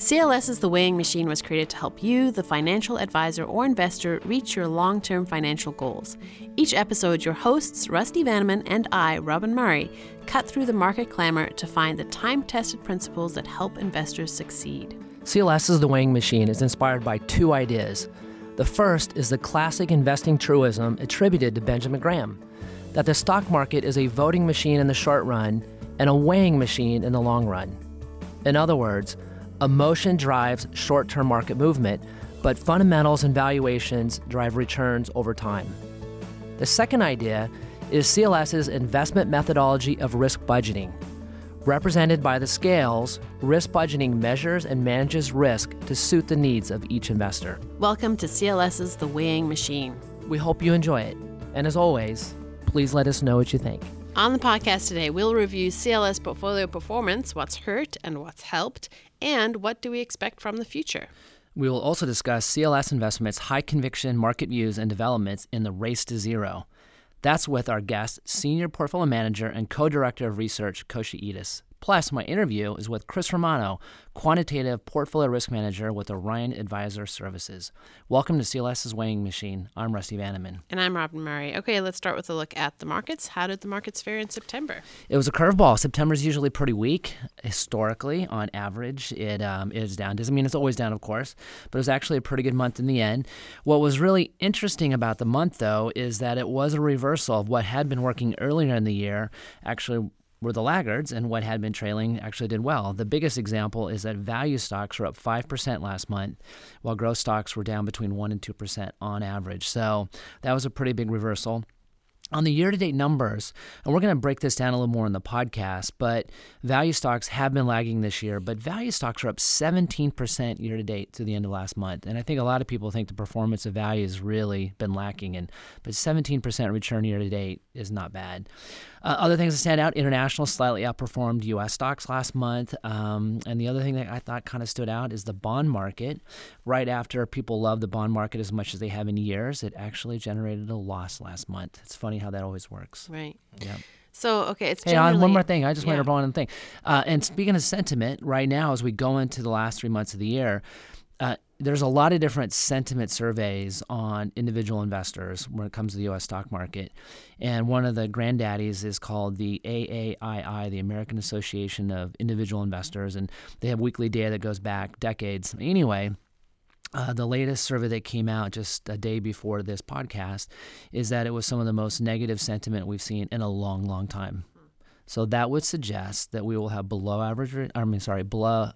CLS's The Weighing Machine was created to help you, the financial advisor or investor, reach your long term financial goals. Each episode, your hosts, Rusty Vanneman and I, Robin Murray, cut through the market clamor to find the time tested principles that help investors succeed. CLS's The Weighing Machine is inspired by two ideas. The first is the classic investing truism attributed to Benjamin Graham that the stock market is a voting machine in the short run and a weighing machine in the long run. In other words, emotion drives short term market movement, but fundamentals and valuations drive returns over time. The second idea is CLS's investment methodology of risk budgeting. Represented by the scales, risk budgeting measures and manages risk to suit the needs of each investor. Welcome to CLS's The Weighing Machine. We hope you enjoy it. And as always, please let us know what you think. On the podcast today, we'll review CLS portfolio performance, what's hurt and what's helped, and what do we expect from the future. We will also discuss CLS Investments' high conviction market views and developments in the race to zero. That's with our guest, Senior Portfolio Manager and Co Director of Research, Kostya Etus. Plus, my interview is with Chris Romano, Quantitative Portfolio Risk Manager with Orion Advisor Services. Welcome to CLS's Weighing Machine. I'm Rusty Vanneman. And I'm Robin Murray. Okay, let's start with a look at the markets. How did the markets fare in September? It was a curveball. September is usually pretty weak historically. On average, it um, is down. Doesn't mean it's always down, of course, but it was actually a pretty good month in the end. What was really interesting about the month, though, is that it was a reversal of what had been working earlier in the year. Actually, were the laggards, and what had been trailing actually did well. The biggest example is that value stocks were up 5% last month, while growth stocks were down between 1% and 2% on average. So that was a pretty big reversal on the year to date numbers, and we're going to break this down a little more in the podcast, but value stocks have been lagging this year, but value stocks are up 17% year to date to the end of last month. And I think a lot of people think the performance of value has really been lacking, and but 17% return year to date is not bad. Uh, other things that stand out international slightly outperformed U.S. stocks last month. Um, and the other thing that I thought kind of stood out is the bond market. Right after people love the bond market as much as they have in years, it actually generated a loss last month. It's funny how that always works. Right. Yeah. So okay, it's hey. generally, On one more thing, I just yeah. wanted to one thing. Uh, and speaking of sentiment, right now as we go into the last three months of the year, uh, there's a lot of different sentiment surveys on individual investors when it comes to the U.S. stock market, and one of the granddaddies is called the AAII, the American Association of Individual Investors, and they have weekly data that goes back decades. Anyway. Uh, the latest survey that came out just a day before this podcast is that it was some of the most negative sentiment we've seen in a long, long time. So that would suggest that we will have below average. I mean, sorry, below.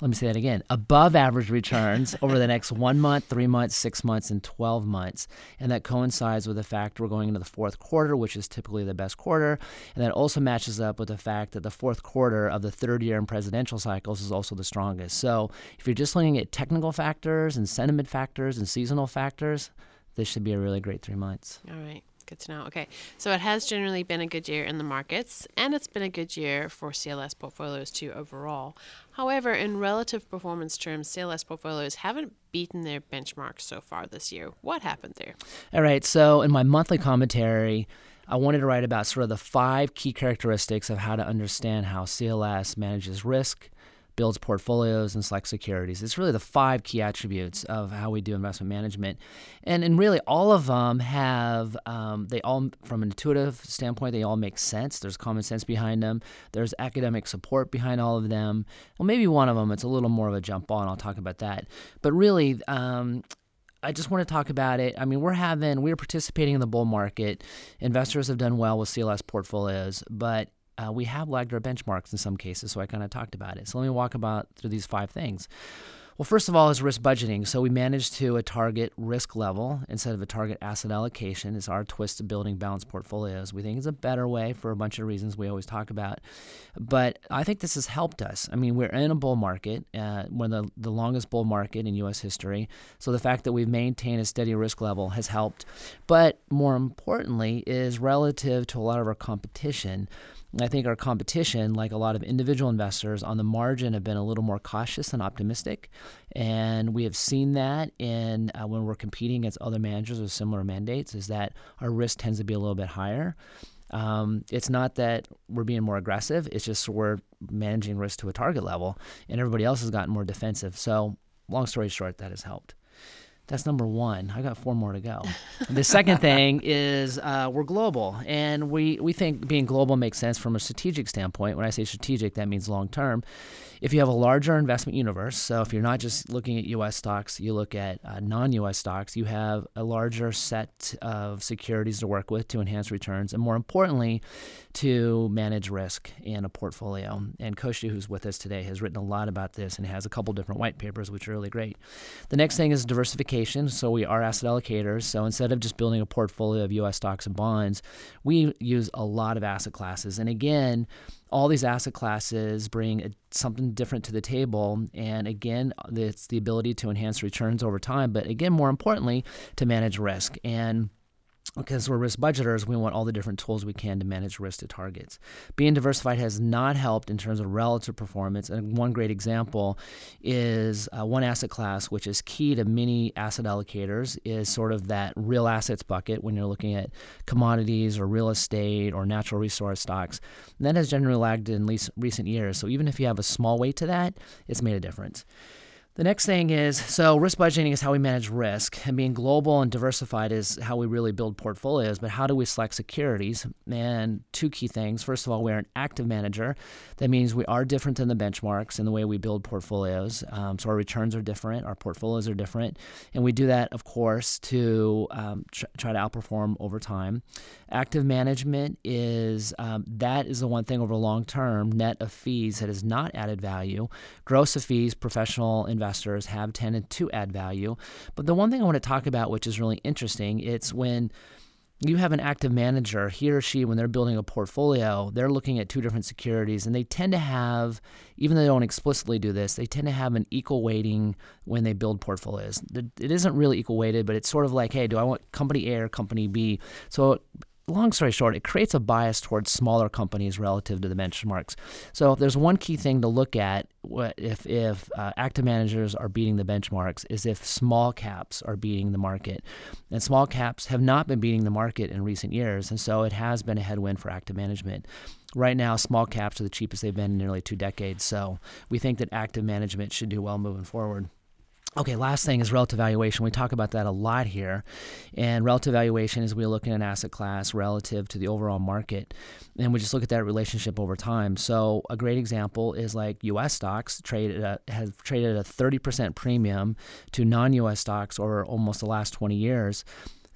Let me say that again. Above average returns over the next one month, three months, six months, and 12 months. And that coincides with the fact we're going into the fourth quarter, which is typically the best quarter. And that also matches up with the fact that the fourth quarter of the third year in presidential cycles is also the strongest. So if you're just looking at technical factors and sentiment factors and seasonal factors, this should be a really great three months. All right. Good to know. Okay. So it has generally been a good year in the markets, and it's been a good year for CLS portfolios too overall. However, in relative performance terms, CLS portfolios haven't beaten their benchmarks so far this year. What happened there? All right. So in my monthly commentary, I wanted to write about sort of the five key characteristics of how to understand how CLS manages risk, builds portfolios, and selects securities. It's really the five key attributes of how we do investment management. And, and really, all of them have, um, they all, from an intuitive standpoint, they all make sense. There's common sense behind them, there's academic support behind all of them. Well, maybe one of them, it's a little more of a jump ball, and I'll talk about that. But really, um, I just want to talk about it. I mean, we're having, we're participating in the bull market. Investors have done well with CLS portfolios, but uh, we have lagged our benchmarks in some cases, so I kind of talked about it. So let me walk about through these five things. Well, first of all, is risk budgeting. So we manage to a target risk level instead of a target asset allocation. It's our twist to building balanced portfolios. We think it's a better way for a bunch of reasons we always talk about. But I think this has helped us. I mean, we're in a bull market, uh, one of the, the longest bull market in U.S. history. So the fact that we've maintained a steady risk level has helped. But more importantly, is relative to a lot of our competition. I think our competition, like a lot of individual investors on the margin, have been a little more cautious and optimistic. And we have seen that in uh, when we're competing against other managers with similar mandates, is that our risk tends to be a little bit higher. Um, it's not that we're being more aggressive, it's just we're managing risk to a target level, and everybody else has gotten more defensive. So, long story short, that has helped. That's number one. I got four more to go. the second thing is uh, we're global, and we, we think being global makes sense from a strategic standpoint. When I say strategic, that means long term. If you have a larger investment universe, so if you're not just looking at U.S. stocks, you look at uh, non-U.S. stocks, you have a larger set of securities to work with to enhance returns, and more importantly, to manage risk in a portfolio. And Kostya, who's with us today, has written a lot about this and has a couple different white papers, which are really great. The next thing is diversification. So we are asset allocators. So instead of just building a portfolio of U.S. stocks and bonds, we use a lot of asset classes. And again, all these asset classes bring a, something different to the table. And again, it's the ability to enhance returns over time, but again, more importantly, to manage risk. And because we're risk budgeters, we want all the different tools we can to manage risk to targets. Being diversified has not helped in terms of relative performance. And one great example is uh, one asset class, which is key to many asset allocators, is sort of that real assets bucket when you're looking at commodities or real estate or natural resource stocks. And that has generally lagged in recent years. So even if you have a small weight to that, it's made a difference. The next thing is so risk budgeting is how we manage risk, and being global and diversified is how we really build portfolios. But how do we select securities? And two key things. First of all, we're an active manager. That means we are different than the benchmarks in the way we build portfolios. Um, so our returns are different, our portfolios are different, and we do that, of course, to um, tr- try to outperform over time. Active management is um, that is the one thing over long term net of fees that has not added value. Gross of fees, professional and investors have tended to add value. But the one thing I want to talk about, which is really interesting, it's when you have an active manager, he or she, when they're building a portfolio, they're looking at two different securities, and they tend to have, even though they don't explicitly do this, they tend to have an equal weighting when they build portfolios. It isn't really equal weighted, but it's sort of like, hey, do I want company A or company B? So long story short, it creates a bias towards smaller companies relative to the benchmarks. So if there's one key thing to look at if if uh, active managers are beating the benchmarks is if small caps are beating the market, and small caps have not been beating the market in recent years, and so it has been a headwind for active management. Right now, small caps are the cheapest they've been in nearly two decades, so we think that active management should do well moving forward. Okay, last thing is relative valuation. We talk about that a lot here. And relative valuation is we look at an asset class relative to the overall market, and we just look at that relationship over time. So a great example is like U.S. stocks trade at a, have traded at a 30% premium to non-U.S. stocks over almost the last 20 years.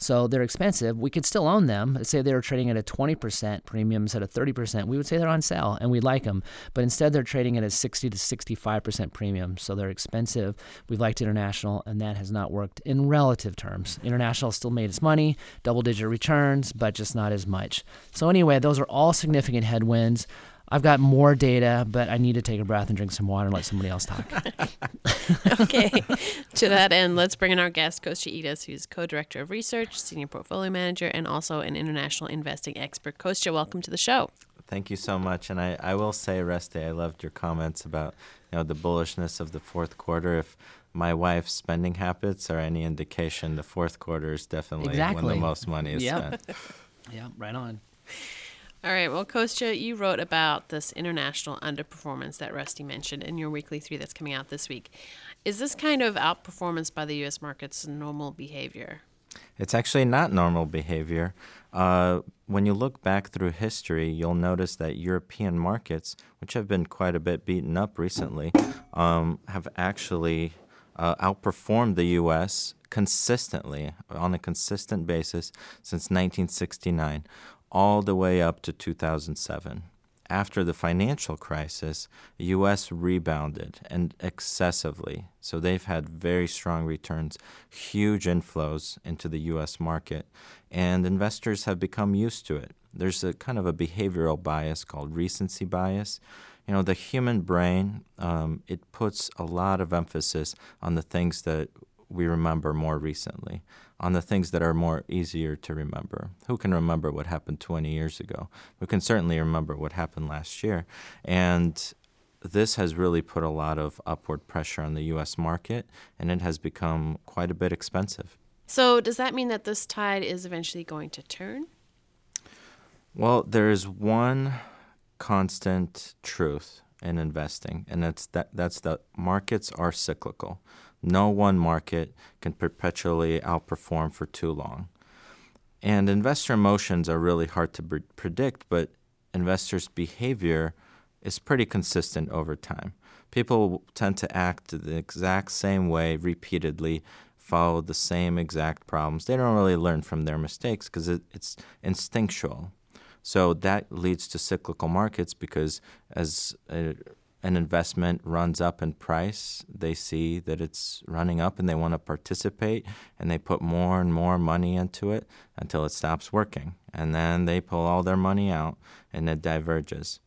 So they're expensive. We could still own them. Let's say they were trading at a 20% premium instead of 30%. We would say they're on sale and we like them. But instead, they're trading at a 60 to 65% premium. So they're expensive. We've liked international, and that has not worked in relative terms. International still made its money, double digit returns, but just not as much. So, anyway, those are all significant headwinds. I've got more data, but I need to take a breath and drink some water and let somebody else talk. okay. to that end, let's bring in our guest, Kostya Etus, who's co-director of research, senior portfolio manager, and also an international investing expert. Kostya, welcome to the show. Thank you so much. And I, I will say, Rusty, I loved your comments about you know the bullishness of the fourth quarter. If my wife's spending habits are any indication, the fourth quarter is definitely exactly. when the most money is yep. spent. yeah, right on. All right. Well, Kostya, you wrote about this international underperformance that Rusty mentioned in your weekly three that's coming out this week. Is this kind of outperformance by the U.S. markets normal behavior? It's actually not normal behavior. Uh, when you look back through history, you'll notice that European markets, which have been quite a bit beaten up recently, um, have actually uh, outperformed the U.S. consistently on a consistent basis since 1969 all the way up to 2007. After the financial crisis, the US rebounded and excessively. So they've had very strong returns, huge inflows into the US market, and investors have become used to it. There's a kind of a behavioral bias called recency bias. You know, the human brain, um, it puts a lot of emphasis on the things that we remember more recently on the things that are more easier to remember. Who can remember what happened 20 years ago? We can certainly remember what happened last year. And this has really put a lot of upward pressure on the US market, and it has become quite a bit expensive. So, does that mean that this tide is eventually going to turn? Well, there is one constant truth in investing, and that's that that's that markets are cyclical. No one market can perpetually outperform for too long. And investor emotions are really hard to pre- predict, but investors' behavior is pretty consistent over time. People tend to act the exact same way repeatedly, follow the same exact problems. They don't really learn from their mistakes because it, it's instinctual. So that leads to cyclical markets because as a, an investment runs up in price, they see that it's running up and they want to participate and they put more and more money into it until it stops working. And then they pull all their money out and it diverges.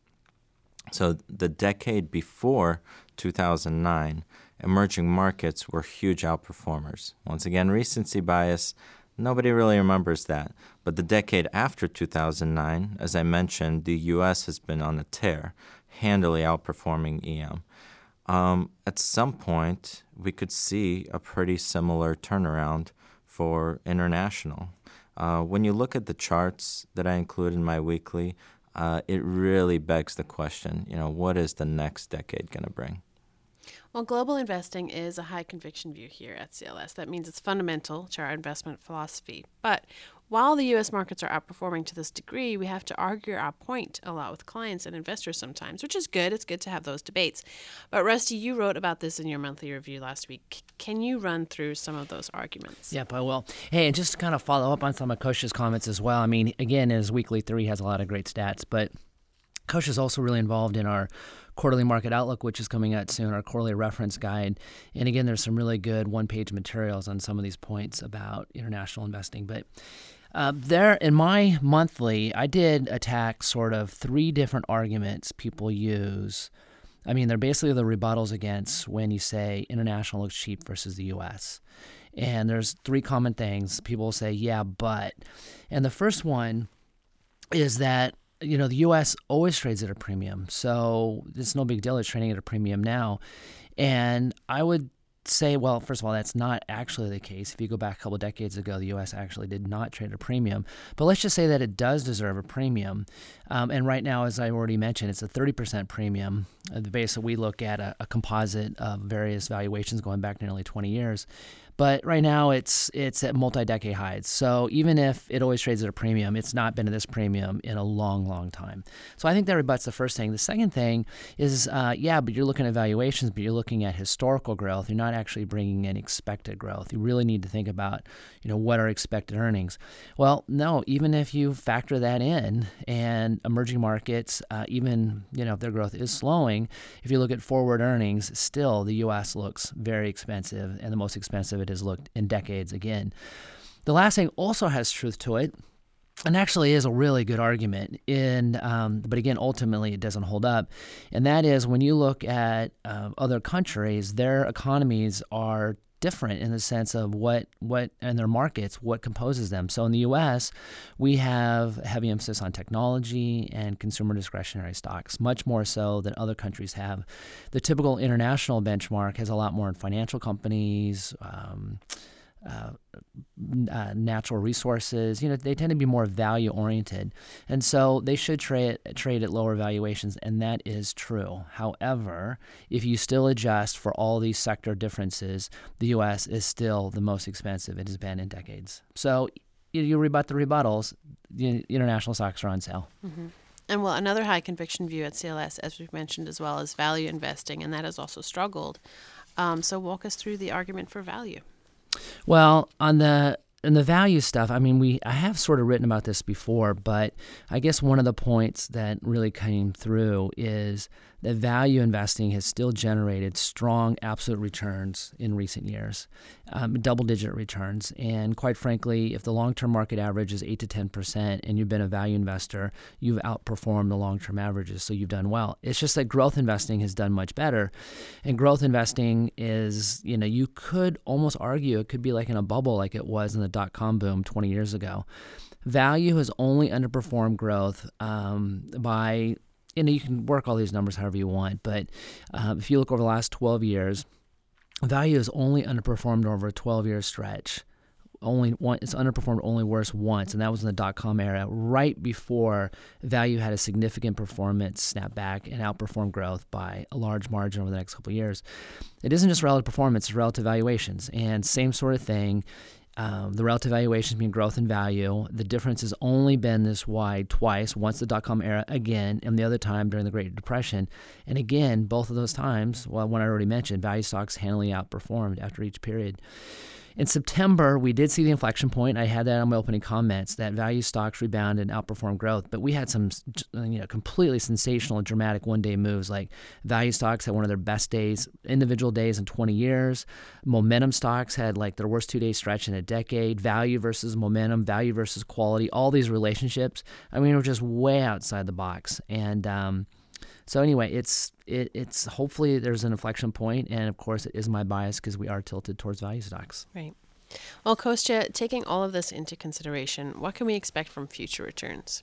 So the decade before 2009, emerging markets were huge outperformers. Once again, recency bias, nobody really remembers that. But the decade after 2009, as I mentioned, the US has been on a tear handily outperforming EM. Um, at some point, we could see a pretty similar turnaround for international. Uh, when you look at the charts that I include in my weekly, uh, it really begs the question, you know, what is the next decade going to bring? Well, global investing is a high conviction view here at CLS. That means it's fundamental to our investment philosophy. But while the US markets are outperforming to this degree, we have to argue our point a lot with clients and investors sometimes, which is good. It's good to have those debates. But Rusty, you wrote about this in your monthly review last week. Can you run through some of those arguments? Yep, I will. Hey, and just to kind of follow up on some of Kosh's comments as well. I mean, again, his weekly three has a lot of great stats, but Kosh is also really involved in our quarterly market outlook, which is coming out soon, our quarterly reference guide. And again, there's some really good one page materials on some of these points about international investing. But uh, there, in my monthly, I did attack sort of three different arguments people use. I mean, they're basically the rebuttals against when you say international looks cheap versus the US. And there's three common things. People say, yeah, but. And the first one is that you know, the U.S. always trades at a premium, so it's no big deal. It's trading at a premium now, and I would say, well, first of all, that's not actually the case. If you go back a couple decades ago, the U.S. actually did not trade a premium. But let's just say that it does deserve a premium. Um, and right now, as I already mentioned, it's a 30% premium. Uh, the base that we look at a, a composite of various valuations going back nearly 20 years. But right now it's it's at multi-decade highs. So even if it always trades at a premium, it's not been at this premium in a long, long time. So I think that rebuts the first thing. The second thing is, uh, yeah, but you're looking at valuations, but you're looking at historical growth. You're not actually bringing in expected growth. You really need to think about, you know, what are expected earnings. Well, no, even if you factor that in, and emerging markets, uh, even you know if their growth is slowing, if you look at forward earnings, still the U.S. looks very expensive and the most expensive it has looked in decades again. The last thing also has truth to it and actually is a really good argument in um, but again ultimately it doesn't hold up and that is when you look at uh, other countries their economies are different in the sense of what what and their markets what composes them. So in the US we have heavy emphasis on technology and consumer discretionary stocks much more so than other countries have. The typical international benchmark has a lot more in financial companies um, uh, uh, natural resources. You know, they tend to be more value oriented, and so they should trade trade at lower valuations, and that is true. However, if you still adjust for all these sector differences, the U.S. is still the most expensive it has been in decades. So you, you rebut the rebuttals. The international stocks are on sale. Mm-hmm. And well, another high conviction view at CLS, as we've mentioned as well, is value investing, and that has also struggled. Um, so walk us through the argument for value. Well, on the and the value stuff, I mean, we I have sort of written about this before, but I guess one of the points that really came through is that value investing has still generated strong absolute returns in recent years, um, double digit returns. And quite frankly, if the long term market average is 8 to 10% and you've been a value investor, you've outperformed the long term averages, so you've done well. It's just that growth investing has done much better. And growth investing is, you know, you could almost argue it could be like in a bubble like it was in the dot com boom 20 years ago value has only underperformed growth um, by you know, you can work all these numbers however you want, but uh, if you look over the last 12 years, value has only underperformed over a 12 year stretch only one, it's underperformed only worse once, and that was in the dot com era, right before value had a significant performance snap back and outperformed growth by a large margin over the next couple years. It isn't just relative performance; it's relative valuations, and same sort of thing. Um, the relative valuations between growth and value. The difference has only been this wide twice. Once the dot com era again, and the other time during the Great Depression. And again, both of those times, well, one I already mentioned, value stocks handily outperformed after each period. In September, we did see the inflection point. I had that on my opening comments that value stocks rebound and outperform growth, but we had some you know completely sensational, dramatic one-day moves. Like value stocks had one of their best days, individual days in 20 years. Momentum stocks had like their worst two-day stretch in a decade. Value versus momentum, value versus quality, all these relationships. I mean, were just way outside the box, and um, so anyway, it's it, it's hopefully there's an inflection point, and of course it is my bias because we are tilted towards value stocks. Right. Well, Kostya, taking all of this into consideration, what can we expect from future returns?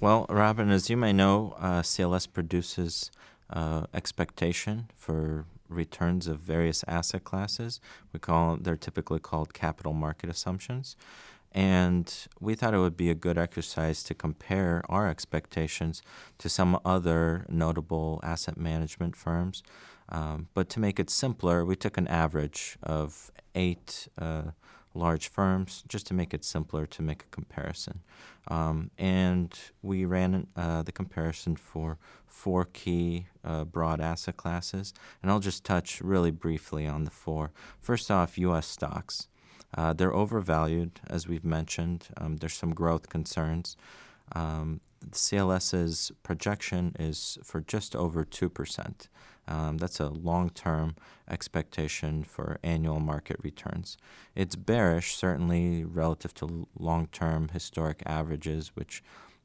Well, Robin, as you may know, uh, CLS produces uh, expectation for returns of various asset classes. We call they're typically called capital market assumptions. And we thought it would be a good exercise to compare our expectations to some other notable asset management firms. Um, but to make it simpler, we took an average of eight uh, large firms just to make it simpler to make a comparison. Um, and we ran uh, the comparison for four key uh, broad asset classes. And I'll just touch really briefly on the four. First off, U.S. stocks. Uh, they're overvalued, as we've mentioned. Um, there's some growth concerns. Um, CLS's projection is for just over 2%. Um, that's a long term expectation for annual market returns. It's bearish, certainly relative to long term historic averages, which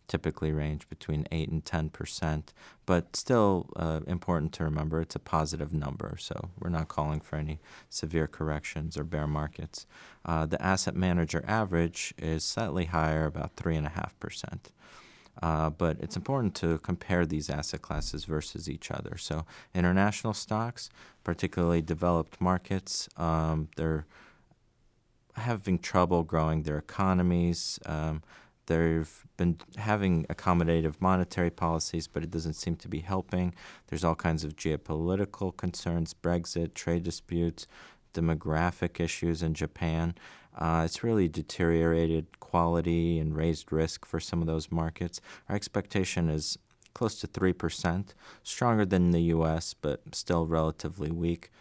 typically range between 8 and 10 percent, but still uh, important to remember it's a positive number, so we're not calling for any severe corrections or bear markets. Uh, the asset manager average is slightly higher, about 3.5 percent. Uh, but it's important to compare these asset classes versus each other. So, international stocks, particularly developed markets, um, they're having trouble growing their economies. Um, They've been having accommodative monetary policies, but it doesn't seem to be helping. There's all kinds of geopolitical concerns, Brexit, trade disputes, demographic issues in Japan. Uh, it's really deteriorated quality and raised risk for some of those markets. Our expectation is close to 3%, stronger than the US, but still relatively weak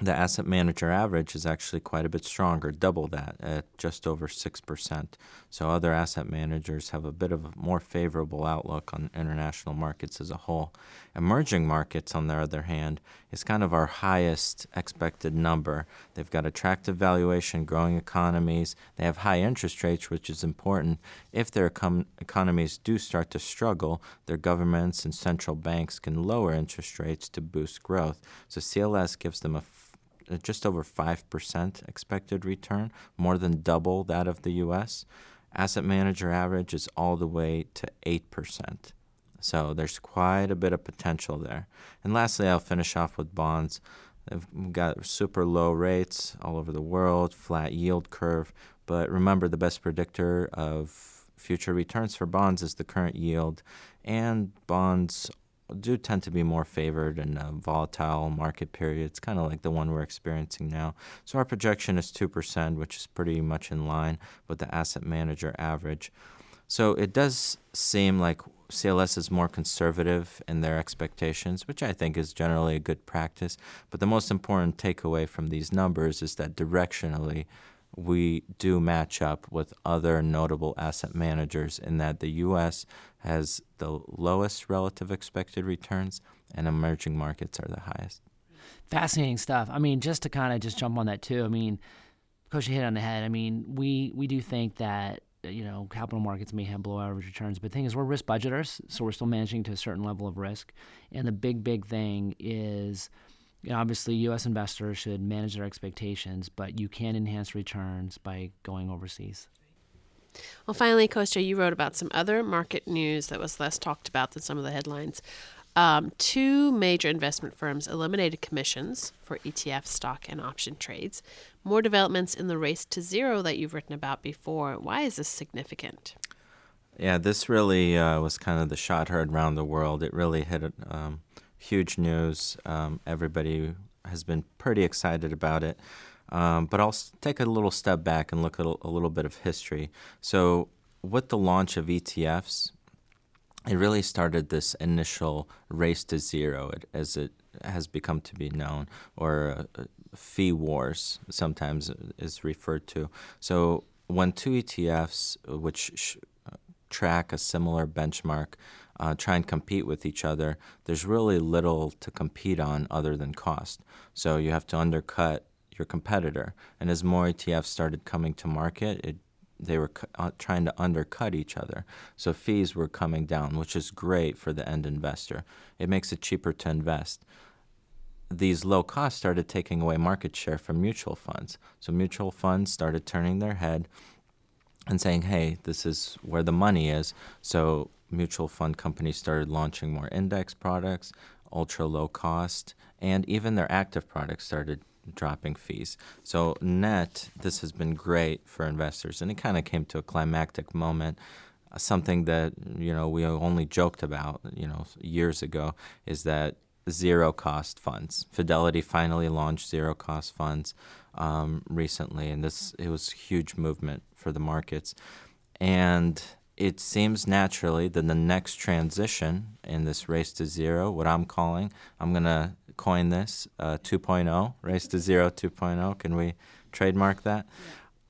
the asset manager average is actually quite a bit stronger, double that at just over 6%. So other asset managers have a bit of a more favorable outlook on international markets as a whole. Emerging markets, on the other hand, is kind of our highest expected number. They've got attractive valuation, growing economies, they have high interest rates, which is important. If their econ- economies do start to struggle, their governments and central banks can lower interest rates to boost growth. So CLS gives them a uh, just over 5% expected return, more than double that of the US. Asset manager average is all the way to 8%. So there's quite a bit of potential there. And lastly, I'll finish off with bonds. They've got super low rates all over the world, flat yield curve. But remember, the best predictor of future returns for bonds is the current yield. And bonds do tend to be more favored in uh, volatile market periods, kind of like the one we're experiencing now. So our projection is 2%, which is pretty much in line with the asset manager average. So it does seem like CLS is more conservative in their expectations, which I think is generally a good practice. But the most important takeaway from these numbers is that directionally, we do match up with other notable asset managers in that the U.S. has the lowest relative expected returns and emerging markets are the highest. Fascinating stuff. I mean, just to kind of just jump on that too. I mean, Kosh, hit on the head. I mean, we we do think that you know capital markets may have below average returns, but the thing is, we're risk budgeters, so we're still managing to a certain level of risk. And the big big thing is you know, obviously, U.S. investors should manage their expectations, but you can enhance returns by going overseas. Well, finally, Kostya, you wrote about some other market news that was less talked about than some of the headlines. Um, two major investment firms eliminated commissions for ETF stock and option trades. More developments in the race to zero that you've written about before. Why is this significant? Yeah, this really uh, was kind of the shot heard around the world. It really hit um, huge news. Um, everybody has been pretty excited about it. Um, but I'll take a little step back and look at a, a little bit of history. So, with the launch of ETFs, it really started this initial race to zero, as it has become to be known, or uh, fee wars sometimes is referred to. So when two ETFs, which sh- track a similar benchmark, uh, try and compete with each other, there's really little to compete on other than cost. So you have to undercut your competitor. And as more ETFs started coming to market, it they were uh, trying to undercut each other. So fees were coming down, which is great for the end investor. It makes it cheaper to invest. These low costs started taking away market share from mutual funds. So mutual funds started turning their head and saying, hey, this is where the money is. So mutual fund companies started launching more index products, ultra low cost, and even their active products started dropping fees. So net, this has been great for investors, and it kind of came to a climactic moment. Uh, something that you know we only joked about, you know, years ago, is that zero cost funds. Fidelity finally launched zero cost funds um, recently, and this it was huge movement for the markets, and it seems naturally that the next transition in this race to zero, what I'm calling, I'm gonna coin this uh, 2.0, race to zero 2.0. Can we trademark that?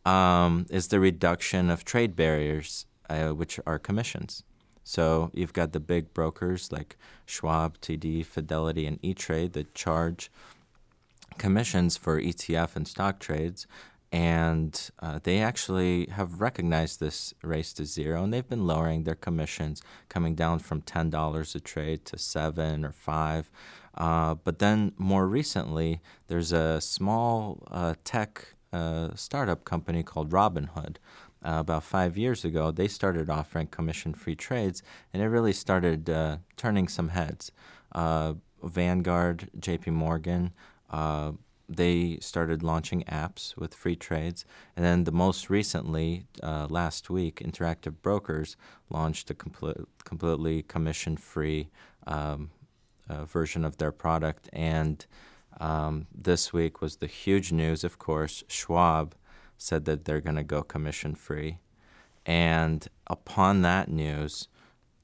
Yeah. Um, is the reduction of trade barriers, uh, which are commissions. So you've got the big brokers like Schwab, TD, Fidelity, and E Trade that charge commissions for ETF and stock trades. And uh, they actually have recognized this race to zero, and they've been lowering their commissions, coming down from ten dollars a trade to seven or five. Uh, but then more recently, there's a small uh, tech uh, startup company called Robinhood. Uh, about five years ago, they started offering commission-free trades, and it really started uh, turning some heads. Vanguard, J.P. Morgan they started launching apps with free trades. And then the most recently, uh, last week, Interactive Brokers launched a complete, completely commission free um, uh, version of their product. And um, this week was the huge news, of course. Schwab said that they're going to go commission free. And upon that news,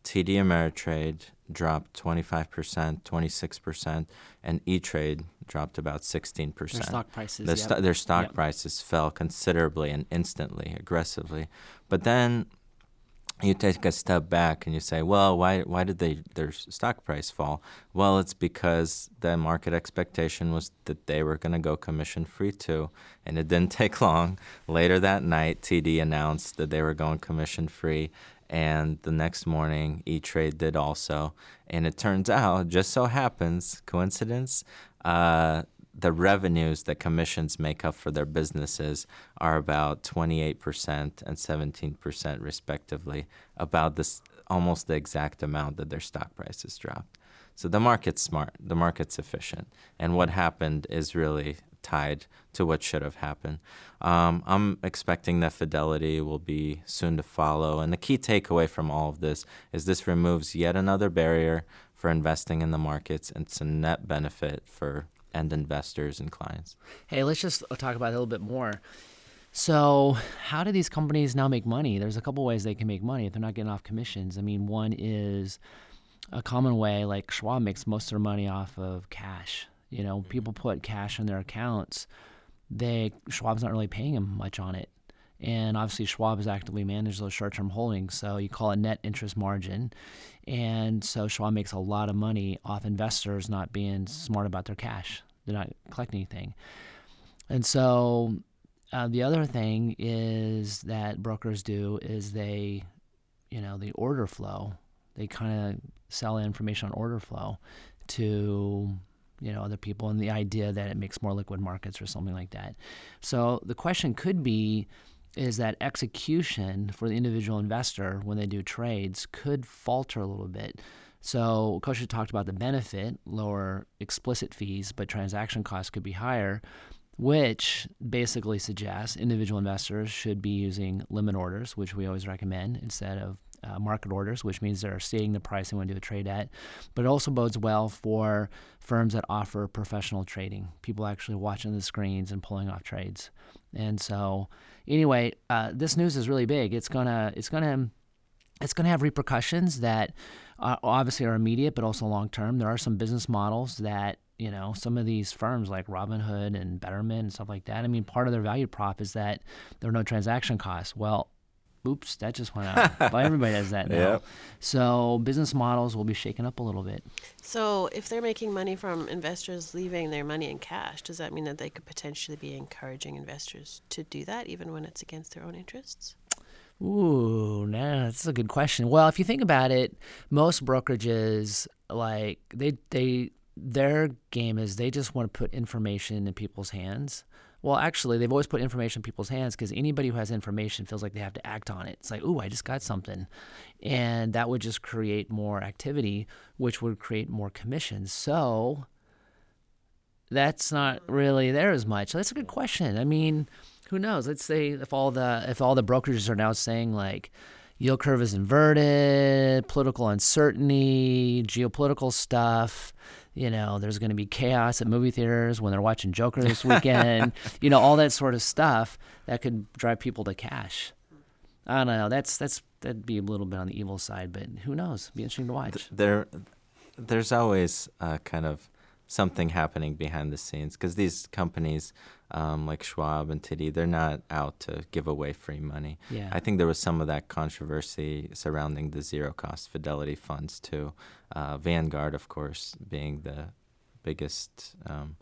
TD Ameritrade dropped 25%, 26%, and E Trade dropped about 16%. Their stock prices, the yep. their stock yep. prices fell considerably and instantly, aggressively. But then you take a step back and you say, well, why why did they their stock price fall? Well, it's because the market expectation was that they were going to go commission free too, and it didn't take long. Later that night, TD announced that they were going commission free, and the next morning, E Trade did also. And it turns out, just so happens, coincidence, uh, the revenues that commissions make up for their businesses are about 28% and 17% respectively, about this almost the exact amount that their stock prices dropped. So the market's smart, the market's efficient, and what happened is really tied to what should have happened. Um, I'm expecting that Fidelity will be soon to follow, and the key takeaway from all of this is this removes yet another barrier for investing in the markets, and it's a net benefit for end investors and clients. Hey, let's just talk about it a little bit more. So, how do these companies now make money? There's a couple ways they can make money if they're not getting off commissions. I mean, one is a common way, like Schwab makes most of their money off of cash. You know, mm-hmm. people put cash in their accounts. They Schwab's not really paying them much on it. And obviously, Schwab is actively managed those short term holdings. So you call it net interest margin. And so Schwab makes a lot of money off investors not being smart about their cash. They're not collecting anything. And so uh, the other thing is that brokers do is they, you know, the order flow. They kind of sell information on order flow to you know other people and the idea that it makes more liquid markets or something like that. So the question could be is that execution for the individual investor when they do trades could falter a little bit. So Kosh talked about the benefit, lower explicit fees, but transaction costs could be higher, which basically suggests individual investors should be using limit orders, which we always recommend instead of uh, market orders, which means they're seeing the price they want to do a trade at. But it also bodes well for firms that offer professional trading, people actually watching the screens and pulling off trades. And so, anyway, uh, this news is really big. It's gonna, it's gonna, it's gonna have repercussions that uh, obviously are immediate, but also long term. There are some business models that you know some of these firms like Robinhood and Betterment and stuff like that. I mean, part of their value prop is that there are no transaction costs. Well, oops, that just went out. but everybody does that now. Yep. So business models will be shaken up a little bit. So if they're making money from investors leaving their money in cash, does that mean that they could potentially be encouraging investors to do that even when it's against their own interests? Ooh, nah, that's a good question. Well, if you think about it, most brokerages like they they their game is they just want to put information in people's hands. Well, actually, they've always put information in people's hands because anybody who has information feels like they have to act on it. It's like, oh, I just got something. And that would just create more activity, which would create more commissions. So that's not really there as much. That's a good question. I mean, who knows? Let's say if all the if all the brokerages are now saying like yield curve is inverted, political uncertainty, geopolitical stuff, you know, there's going to be chaos at movie theaters when they're watching Joker this weekend, you know, all that sort of stuff that could drive people to cash. I don't know. That's that's that'd be a little bit on the evil side, but who knows? It'd be interesting to watch. There, there's always uh, kind of something happening behind the scenes because these companies um, like Schwab and TD, they're not out to give away free money. Yeah. I think there was some of that controversy surrounding the zero cost Fidelity funds too. Uh, Vanguard, of course, being the biggest um,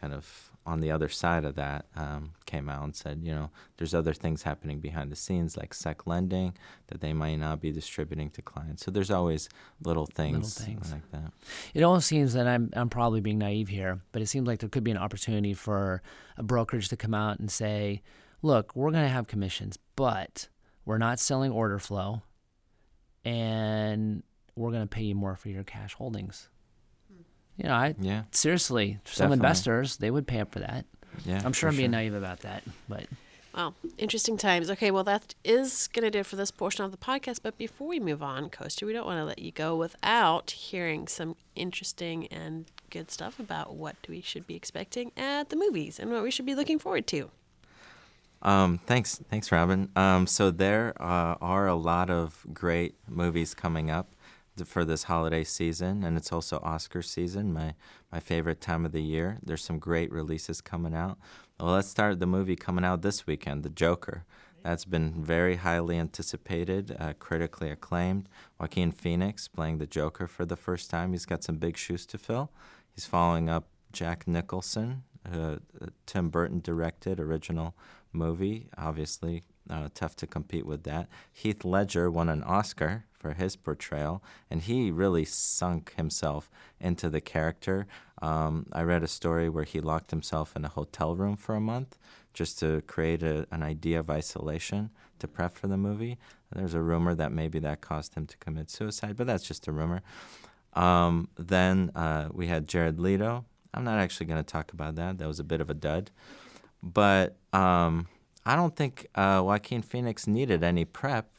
kind of on the other side of that um, came out and said, you know, there's other things happening behind the scenes like sec lending that they might not be distributing to clients. So there's always little things, little things. like that. It almost seems that I'm I'm probably being naive here, but it seems like there could be an opportunity for a brokerage to come out and say, look, we're going to have commissions, but we're not selling order flow, and we're going to pay you more for your cash holdings. You know, I yeah. seriously, some Definitely. investors they would pay up for that. Yeah, I'm sure I'm being sure. naive about that, but Wow, interesting times. Okay, well, that is going to do it for this portion of the podcast. But before we move on, Kostya, we don't want to let you go without hearing some interesting and good stuff about what we should be expecting at the movies and what we should be looking forward to. Um, thanks, thanks, Robin. Um, so there uh, are a lot of great movies coming up for this holiday season, and it's also Oscar season, my my favorite time of the year. There's some great releases coming out. Well, let's start the movie coming out this weekend, The Joker. That's been very highly anticipated, uh, critically acclaimed. Joaquin Phoenix playing the Joker for the first time. He's got some big shoes to fill. He's following up Jack Nicholson, uh, Tim Burton directed original movie. Obviously, uh, tough to compete with that. Heath Ledger won an Oscar for his portrayal, and he really sunk himself into the character. Um, I read a story where he locked himself in a hotel room for a month just to create a, an idea of isolation to prep for the movie. There's a rumor that maybe that caused him to commit suicide, but that's just a rumor. Um, then uh, we had Jared Leto. I'm not actually going to talk about that. That was a bit of a dud. But um, I don't think uh, Joaquin Phoenix needed any prep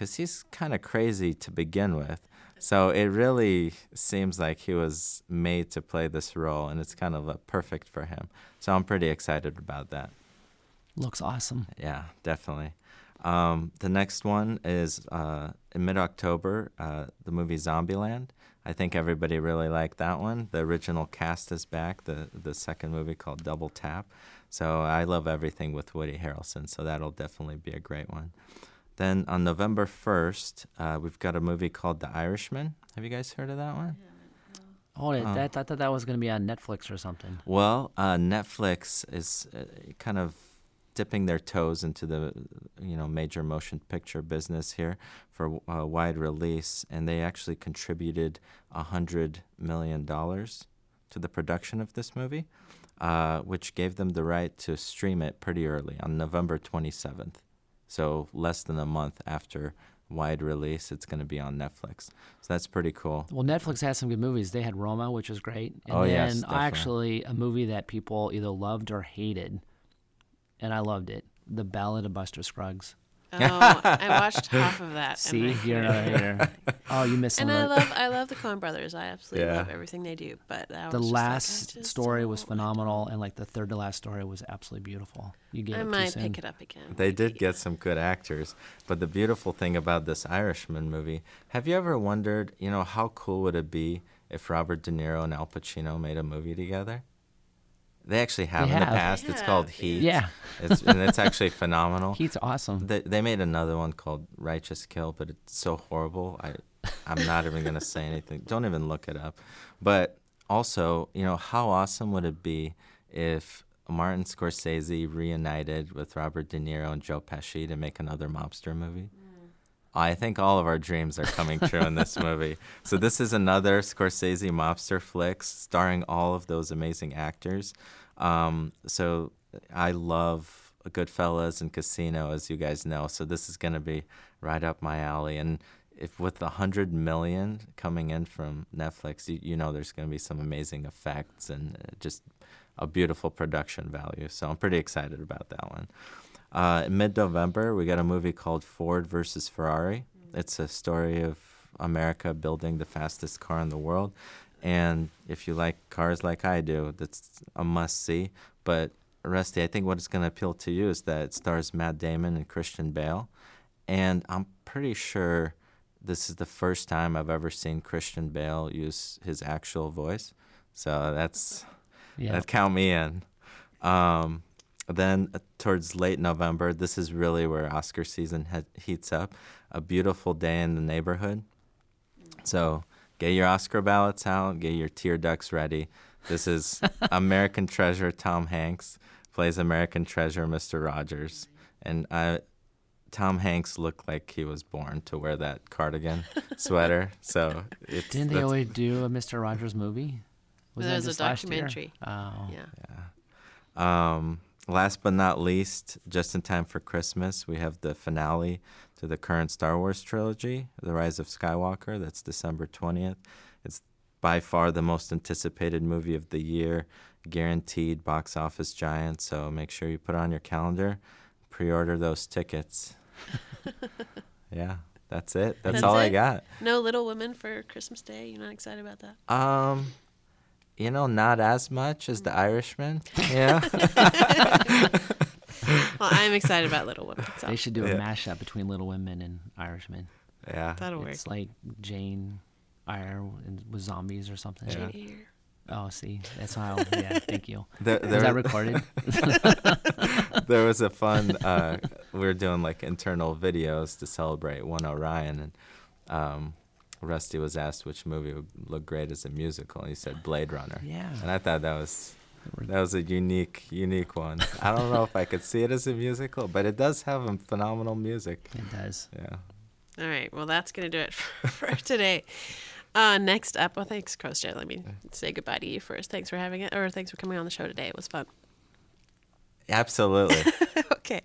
because he's kind of crazy to begin with. So it really seems like he was made to play this role, and it's kind of a perfect for him. So I'm pretty excited about that. Looks awesome. Yeah, definitely. Um, the next one is uh, in mid October, uh, the movie Zombieland. I think everybody really liked that one. The original cast is back, the, the second movie called Double Tap. So I love everything with Woody Harrelson, so that'll definitely be a great one. Then on November 1st, uh, we've got a movie called The Irishman. Have you guys heard of that one? Oh, that, I thought that was going to be on Netflix or something. Well, uh, Netflix is uh, kind of dipping their toes into the you know major motion picture business here for a wide release, and they actually contributed a hundred million dollars to the production of this movie, uh, which gave them the right to stream it pretty early on November 27th so less than a month after wide release. It's going to be on Netflix. So that's pretty cool. Well, Netflix has some good movies. They had Roma, which was great. And Oh, then yes, definitely. actually a movie that people either loved or hated, and I loved it. The Ballad of Buster Scruggs. Oh, I watched half of that. See, I- you're another hater. Oh, you missed And some I it. love I love the Coen Brothers. I absolutely Yeah. love everything they do. But that the was just like, last just story was phenomenal, and like the third to last story was absolutely beautiful. You gave I it might pick it up again. They did get some good actors, but the beautiful thing about this Irishman movie, have you ever wondered, you know, how cool would it be if Robert De Niro and Al Pacino made a movie together? They actually have They in the past. They It's called Heat. Yeah, It's, and it's actually phenomenal. Heat's awesome. They, they made another one called Righteous Kill, but it's so horrible. I, I'm not even going to say anything. Don't even look it up. But also, you know, how awesome would it be if Martin Scorsese reunited with Robert De Niro and Joe Pesci to make another mobster movie? I think all of our dreams are coming true in this movie. So this is another Scorsese mobster flick starring all of those amazing actors. Um, so I love Goodfellas and Casino, as you guys know. So this is going to be right up my alley. And if with a hundred million coming in from Netflix, you, you know there's going to be some amazing effects and uh, just a beautiful production value. So I'm pretty excited about that one. Uh, in mid-November, we got a movie called Ford versus Ferrari. It's a story of America building the fastest car in the world, and if you like cars like I do, that's a must-see. But Rusty, I think what is going to appeal to you is that it stars Matt Damon and Christian Bale, and I'm pretty sure this is the first time I've ever seen Christian Bale use his actual voice. So that's Yeah, that count me in. Um, then uh, towards late November, this is really where Oscar season he- heats up. A beautiful day in the neighborhood. So get your Oscar ballots out, get your tear ducts ready. This is American Treasure. Tom Hanks plays American Treasure, Mr. Rogers, and I. Tom Hanks looked like he was born to wear that cardigan sweater. So it's didn't they that's- always do a Mister Rogers movie? There that was a just last year? documentary. Oh, Yeah. Um, last but not least, just in time for Christmas, we have the finale to the current Star Wars trilogy, The Rise of Skywalker. That's December 20th. It's by far the most anticipated movie of the year, guaranteed box office giant. So make sure you put it on your calendar, pre order those tickets. yeah, that's it. That's, That's all I got. No Little Women for Christmas Day. You're not excited about that? Um, you know, not as much as The Irishman. Yeah. Well, I'm excited about Little Women. So they should do a Yeah. mashup between Little Women and Irishman. yeah. that'll work. It's like Jane Eyre with zombies or something. Jane Eyre. Oh, see, that's how. I yeah, thank you. There, Is there- that recorded? there was a fun uh, we were doing like internal videos to celebrate one orion and um, rusty was asked which movie would look great as a musical and he said blade runner Yeah. and i thought that was that was a unique unique one i don't know if i could see it as a musical but it does have a phenomenal music It does. yeah All right. Well, that's going to do it for, for today. Uh, next up, well, thanks, Kostya. Let me say goodbye to you first. Thanks for having it, or thanks for coming on the show today. It was fun. absolutely okay.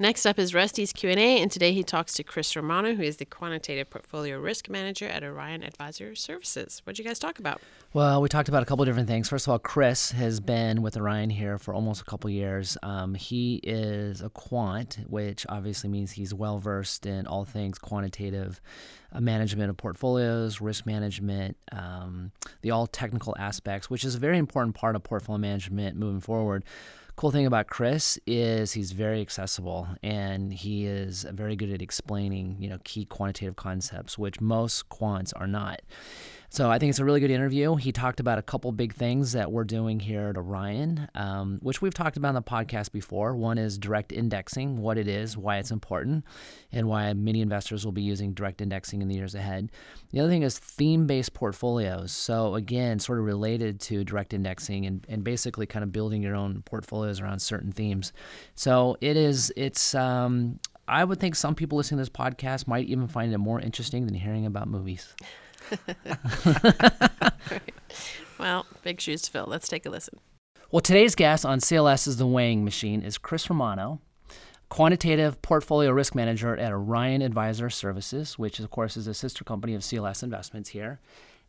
Next up is Rusty's Q&A, and today he talks to Chris Romano, who is the Quantitative Portfolio Risk Manager at Orion Advisor Services. What'd you guys talk about? Well, we talked about a couple different things. First of all, Chris has been with Orion here for almost a couple years. Um, he is a quant, which obviously means he's well versed in all things quantitative uh, management of portfolios, risk management, um, the all technical aspects, which is a very important part of portfolio management moving forward. Cool thing about Chris is he's very accessible and he is very good at explaining, you know, key quantitative concepts, which most quants are not. So I think it's a really good interview. He talked about a couple big things that we're doing here at Orion, um, which we've talked about on the podcast before. One is direct indexing, what it is, why it's important, and why many investors will be using direct indexing in the years ahead. The other thing is theme-based portfolios. So again, sort of related to direct indexing and, and basically kind of building your own portfolios around certain themes. So it is, it's, um, I would think some people listening to this podcast might even find it more interesting than hearing about movies. Well, big shoes to fill. Let's take a listen. Well, today's guest on CLS's The Weighing Machine is Chris Romano. quantitative portfolio risk manager at Orion Advisor Services, which of course is a sister company of CLS Investments here.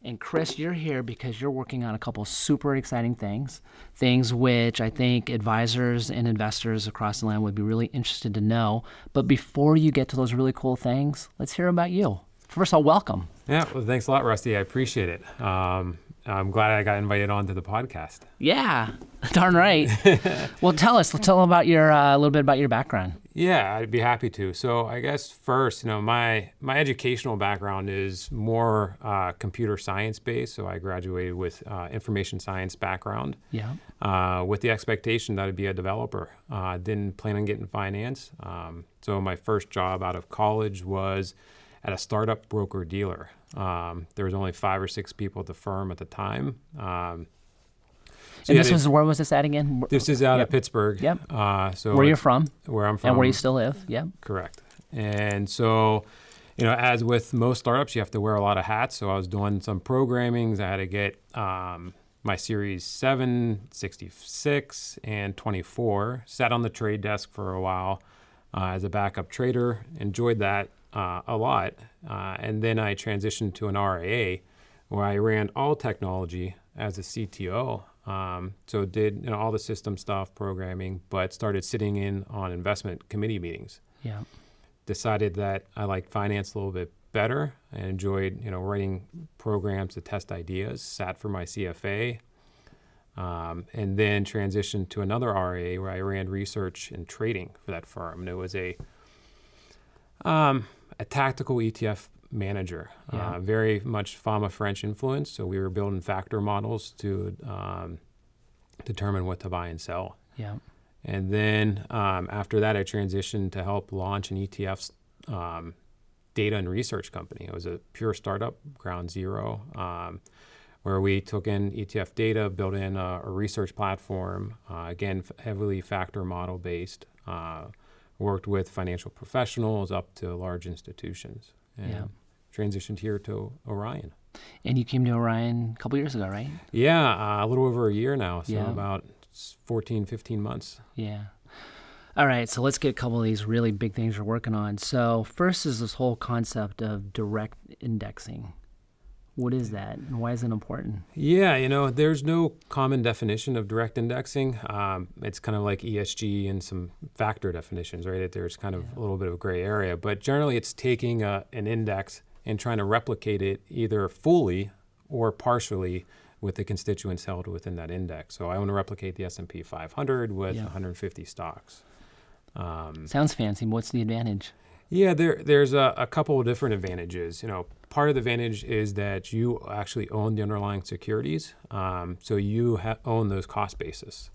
And Chris, you're here because you're working on a couple super exciting things, things which I think advisors and investors across the land would be really interested to know. But before you get to those really cool things, let's hear about you. First of all, welcome. Yeah, well, thanks a lot, Rusty. I appreciate it. Um, I'm glad I got invited onto the podcast. Yeah, darn right. well, tell us, tell us about your uh, a little bit about your background. Yeah, I'd be happy to. So, I guess first, you know, my my educational background is more uh, computer science based. So, I graduated with uh, information science background. Yeah. Uh, with the expectation that I'd be a developer. Uh, didn't plan on getting finance. Um, so, my first job out of college was at a startup broker dealer. Um, there was only five or six people at the firm at the time. Um, so and this was where was this at again? This is out yep. of Pittsburgh. Yep. Uh, so where you're from? Where I'm from. And where you still live? Yep. Correct. And so, you know, as with most startups, you have to wear a lot of hats. So I was doing some programming. I had to get um, my Series 7, 66, and 24. Sat on the trade desk for a while uh, as a backup trader. Enjoyed that uh, a lot. Uh, and then I transitioned to an RIA where I ran all technology as a CTO. Um, so did you know, all the system stuff, programming, but started sitting in on investment committee meetings. Yeah. Decided that I liked finance a little bit better. I enjoyed you know writing programs to test ideas. Sat for my CFA. Um, and then transitioned to another RIA where I ran research and trading for that firm. And it was a um, a tactical ETF manager, yeah. uh, very much Fama French influence. So we were building factor models to um, determine what to buy and sell. Yeah. And then um, after that, I transitioned to help launch an ETF um, data and research company. It was a pure startup, ground zero, um, where we took in ETF data, built in a, a research platform, uh, again, heavily factor model based. Uh, worked with financial professionals up to large institutions and yeah. transitioned here to Orion. And you came to Orion a couple years ago, right? Yeah, uh, a little over a year now, so yeah. about 14, 15 months. Yeah. All right, so let's get a couple of these really big things you're working on. So, first is this whole concept of direct indexing. What is that and why is it important? Yeah, you know, there's no common definition of direct indexing. Um, it's kind of like ESG and some factor definitions, right? There's kind of yeah. a little bit of a gray area, but generally it's taking a, an index and trying to replicate it either fully or partially with the constituents held within that index. So I want to replicate the S&P 500 with yeah. 150 stocks. Um, Sounds fancy. What's the advantage? Yeah, there, there's a, a couple of different advantages. You know, part of the advantage is that you actually own the underlying securities. Um, so you ha- own those cost basis.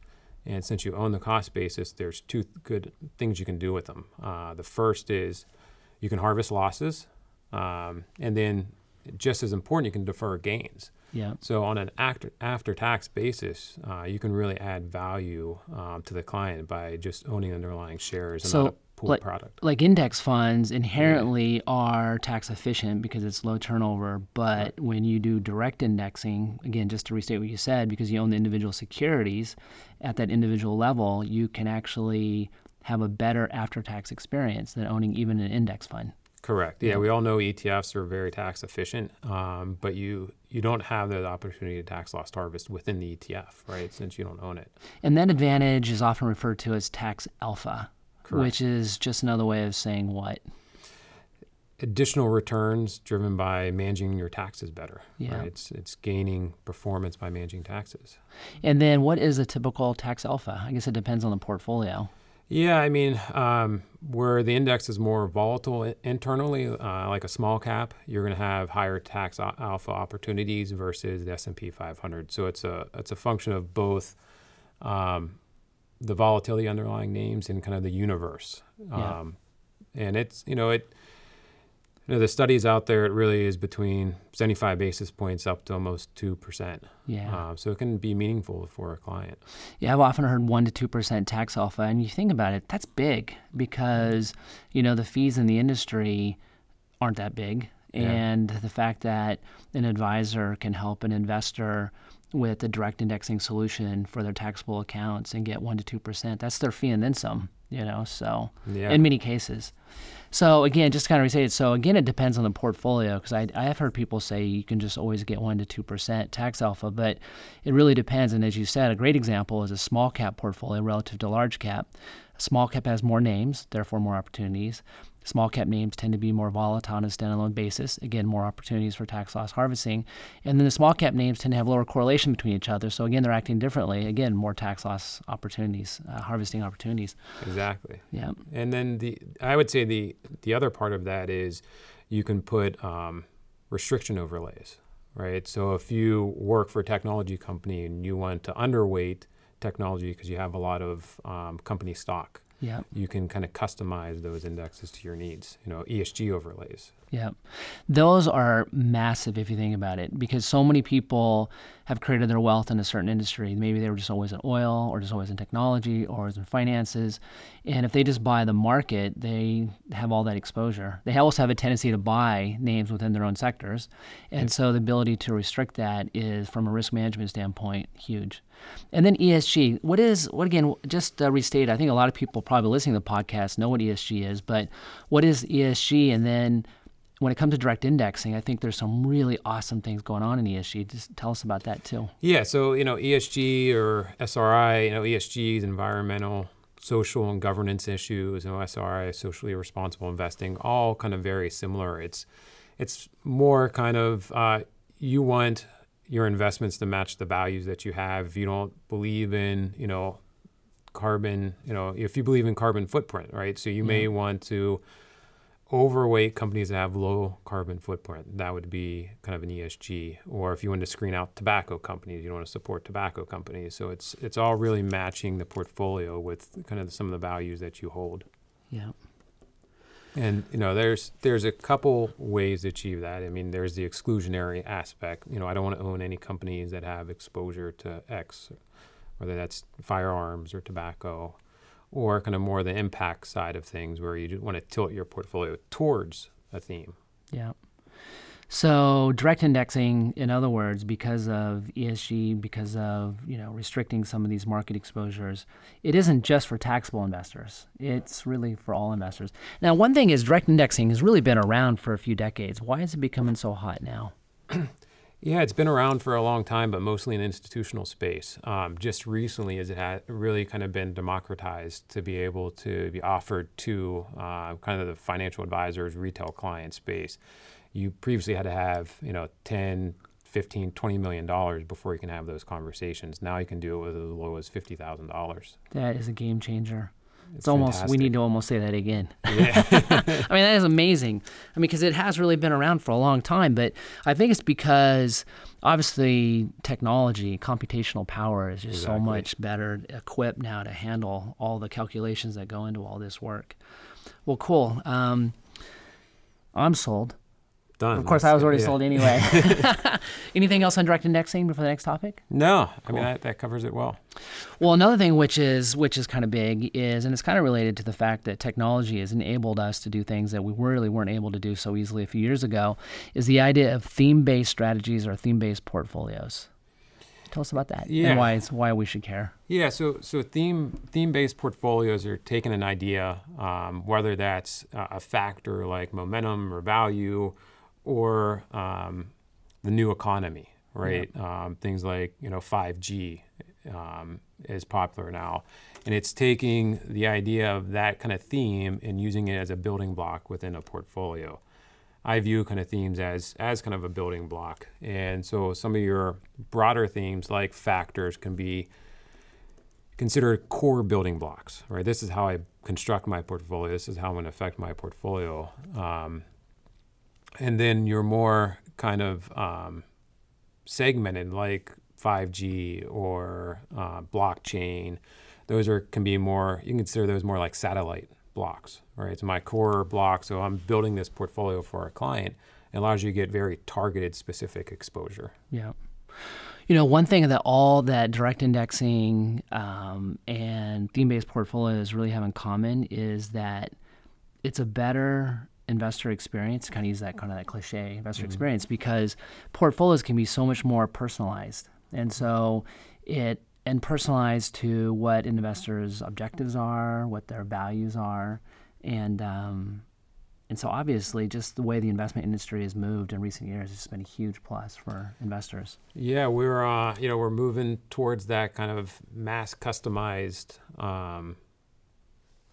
And since you own the cost basis, there's two good things you can do with them. Uh, the first is you can harvest losses. Um, and then, just as important, you can defer gains. Yeah. So on an after after tax basis, uh, you can really add value um, to the client by just owning underlying shares and so, not pool like, product. Like index funds inherently yeah. are tax efficient because it's low turnover, but right. when you do direct indexing, again, just to restate what you said, because you own the individual securities at that individual level, you can actually have a better after tax experience than owning even an index fund. Correct. Yeah, we all know ETFs are very tax efficient, um, but you you don't have the opportunity to tax loss harvest within the ETF, right? Since you don't own it. And that advantage is often referred to as tax alpha, Correct. which is just another way of saying what additional returns driven by managing your taxes better. Yeah. Right? It's it's gaining performance by managing taxes. And then what is a typical tax alpha? I guess it depends on the portfolio. Yeah, I mean, um, where the index is more volatile internally, uh, like a small cap, you're going to have higher tax alpha opportunities versus the S&P 500. So it's a it's a function of both um, the volatility underlying names and kind of the universe. Um. And it's you know it you know, the studies out there, it really is between 75 basis points up to almost 2%. Yeah. Uh, so it can be meaningful for a client. Yeah, I've often heard 1% to 2% tax alpha. And you think about it, that's big because, you know, the fees in the industry aren't that big. Yeah. And the fact that an advisor can help an investor with a direct indexing solution for their taxable accounts and get 1% to 2%, that's their fee and then some. You know, so Yeah. in many cases. So again, just kind of restate it. So again, it depends on the portfolio because I, I have heard people say you can just always get one to two percent tax alpha, but it really depends. And as you said, a great example is a small cap portfolio relative to large cap. Small cap has more names, therefore more opportunities. Small cap names tend to be more volatile on a standalone basis. Again, more opportunities for tax loss harvesting. And then the small cap names tend to have lower correlation between each other. So again, they're acting differently. Again, more tax loss opportunities, uh, harvesting opportunities. Exactly. Yeah. And then the I would say the the other part of that is you can put um, restriction overlays, right? So if you work for a technology company and you want to underweight technology because you have a lot of um, company stock, Yeah. you can kind of customize those indexes to your needs. You know, ESG overlays. Yeah. Those are massive if you think about it, because so many people have created their wealth in a certain industry. Maybe they were just always in oil or just always in technology or always in finances. And if they just buy the market, they have all that exposure. They also have a tendency to buy names within their own sectors. And so the ability to restrict that is, from a risk management standpoint, huge. And then ESG. What is, what again, just uh, restate, I think a lot of people probably listening to the podcast know what ESG is, but what is ESG? And then when it comes to direct indexing, I think there's some really awesome things going on in ESG. Just tell us about that too. Yeah, so you know ESG or SRI, you know ESG is environmental, social, and governance issues. You know SRI, socially responsible investing, all kind of very similar. It's it's more kind of uh, you want your investments to match the values that you have. If you don't believe in you know carbon, you know if you believe in carbon footprint, right? So you may want to overweight companies that have low carbon footprint. That would be kind of an ESG. Or if you want to screen out tobacco companies, you don't want to support tobacco companies. So it's it's all really matching the portfolio with kind of some of the values that you hold. Yeah. And you know, there's there's a couple ways to achieve that. I mean, there's the exclusionary aspect. You know, I don't want to own any companies that have exposure to X, whether that's firearms or tobacco, or kind of more the impact side of things, where you just want to tilt your portfolio towards a theme. Yeah. So direct indexing, in other words, because of ESG, because of you know restricting some of these market exposures, it isn't just for taxable investors. It's really for all investors. Now, one thing is direct indexing has really been around for a few decades. Why is it becoming so hot now? Yeah, it's been around for a long time, but mostly in institutional space. Um, just recently, as it had really kind of been democratized to be able to be offered to uh, kind of the financial advisors, retail client space. You previously had to have, you know, 10, 15, 20 million dollars before you can have those conversations. Now you can do it with as low as $50,000. That is a game changer. It's, It's almost we need to almost say that again. Yeah. I mean, that is amazing. I mean, because it has really been around for a long time, but I think it's because obviously technology, computational power is just so much better equipped now to handle all the calculations that go into all this work. Well, cool. Um, I'm sold. Done. Of course, I was already yeah. sold anyway. Anything else on direct indexing before the next topic? No, I mean, that, that covers it well. Well, another thing which is which is kind of big is, and it's kind of related to the fact that technology has enabled us to do things that we really weren't able to do so easily a few years ago, is the idea of theme-based strategies or theme-based portfolios. Tell us about that Yeah. and why it's why we should care. Yeah, so so theme theme based portfolios are taking an idea, um, whether that's uh, a factor like momentum or value, or um, the new economy, right? Um, things like you know 5G um, is popular now, and it's taking the idea of that kind of theme and using it as a building block within a portfolio. I view kind of themes as as kind of a building block, and so some of your broader themes like factors can be considered core building blocks, right? This is how I construct my portfolio. This is how I'm going to affect my portfolio. Um, and then you're more kind of um, segmented, like 5G or uh, blockchain. Those are can be more. You can consider those more like satellite blocks, right? It's my core block. So I'm building this portfolio for a client. It allows you to get very targeted, specific exposure. Yeah. You know, one thing that all that direct indexing um, and theme based portfolios really have in common is that it's a better investor experience. Kind of use that kind of that cliche investor experience because portfolios can be so much more personalized, and so it and personalized to what investors' objectives are, what their values are, and um, and so obviously, just the way the investment industry has moved in recent years has been a huge plus for investors. Yeah, we're uh, you know we're moving towards that kind of mass customized um,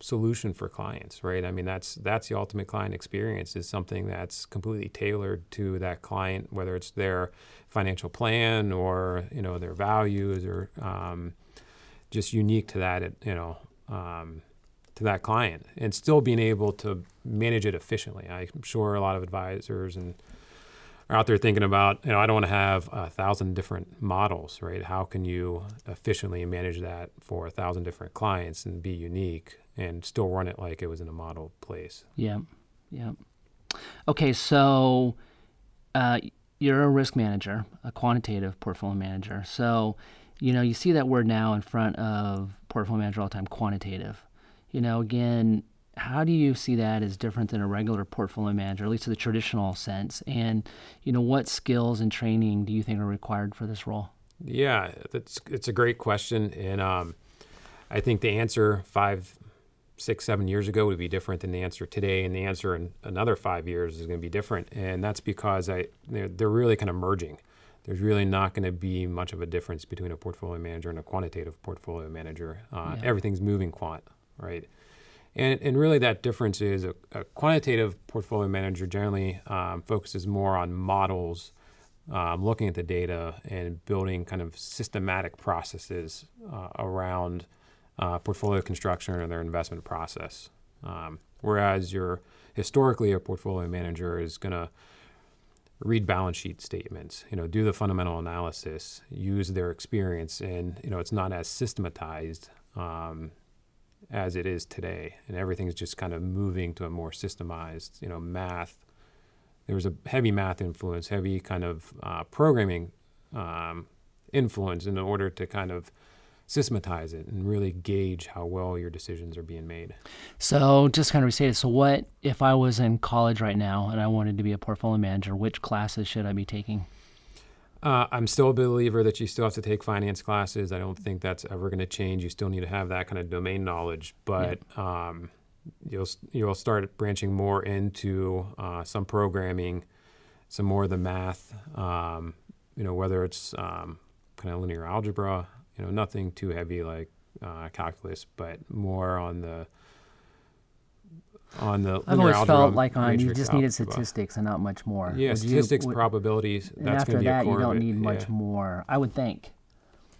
solution for clients, right? I mean, that's that's the ultimate client experience is something that's completely tailored to that client, whether it's their financial plan or you know their values or um, just unique to that, you know. Um, to that client and still being able to manage it efficiently. I'm sure a lot of advisors and are out there thinking about, you know, I don't want to have a thousand different models, right? How can you efficiently manage that for a thousand different clients and be unique and still run it like it was in a model place? Yeah, yeah. Okay, so uh, you're a risk manager, a quantitative portfolio manager. So, you know, you see that word now in front of portfolio manager all the time, quantitative you know, again, how do you see that as different than a regular portfolio manager, at least in the traditional sense? And, you know, what skills and training do you think are required for this role? Yeah, that's it's a great question, and um, I think the answer five, six, seven years ago would be different than the answer today, and the answer in another five years is going to be different, and that's because I they're, they're really kind of merging. There's really not going to be much of a difference between a portfolio manager and a quantitative portfolio manager. Uh, yeah. Everything's moving quant right? And, and really, that difference is a, a quantitative portfolio manager generally um, focuses more on models, um, looking at the data, and building kind of systematic processes uh, around uh, portfolio construction or their investment process. Um, whereas your historically a portfolio manager is going to read balance sheet statements, you know, do the fundamental analysis, use their experience, and you know, it's not as systematized um, as it is today, and everything's just kind of moving to a more systemized, you know, math. There was a heavy math influence, heavy kind of uh, programming um, influence in order to kind of systematize it and really gauge how well your decisions are being made. So, just kind of restate it. So, what if I was in college right now and I wanted to be a portfolio manager? Which classes should I be taking? Uh, I'm still a believer that you still have to take finance classes. I don't think that's ever going to change. You still need to have that kind of domain knowledge, but yeah. um, you'll you'll start branching more into uh, some programming, some more of the math. Um, you know, whether it's um, kind of linear algebra. You know, nothing too heavy like uh, calculus, but more on the on the I've always felt like on you just needed statistics and not much more. Yeah, would statistics, you, would, probabilities. And after that, you don't need much yeah. more. I would think.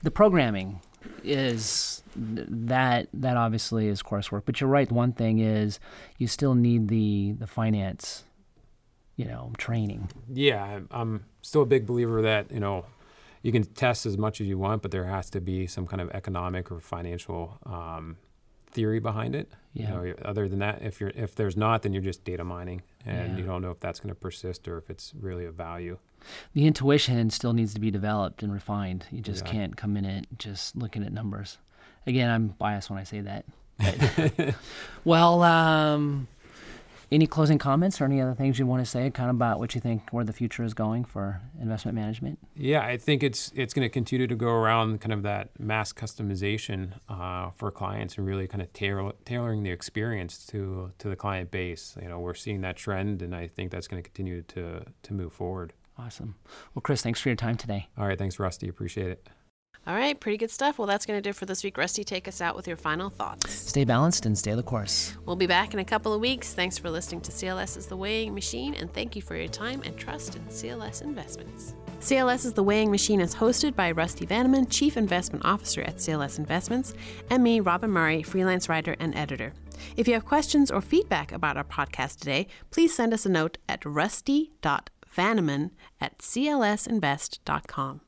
The programming is that that obviously is coursework, but you're right. One thing is you still need the the finance, you know, training. Yeah, I'm still a big believer that you know you can test as much as you want, but there has to be some kind of economic or financial um, theory behind it. Yeah. You know, other than that, if you're if there's not, then you're just data mining, and yeah. you don't know if that's going to persist or if it's really a value. The intuition still needs to be developed and refined. You just yeah. can't come in it just looking at numbers. Again, I'm biased when I say that. well, um, any closing comments or any other things you want to say, kind of about what you think where the future is going for investment management? Yeah, I think it's it's going to continue to go around kind of that mass customization uh, for clients and really kind of tailor, tailoring the experience to to the client base. You know, we're seeing that trend, and I think that's going to continue to to move forward. Awesome. Well, Chris, thanks for your time today. All right, thanks, Rusty. Appreciate it. All right, pretty good stuff. Well, that's going to do it for this week. Rusty, take us out with your final thoughts. Stay balanced and stay the course. We'll be back in a couple of weeks. Thanks for listening to CLS is the Weighing Machine, and thank you for your time and trust in CLS Investments. CLS is the Weighing Machine is hosted by Rusty Vanneman, Chief Investment Officer at CLS Investments, and me, Robin Murray, freelance writer and editor. If you have questions or feedback about our podcast today, please send us a note at rusty.vanneman at clsinvest.com.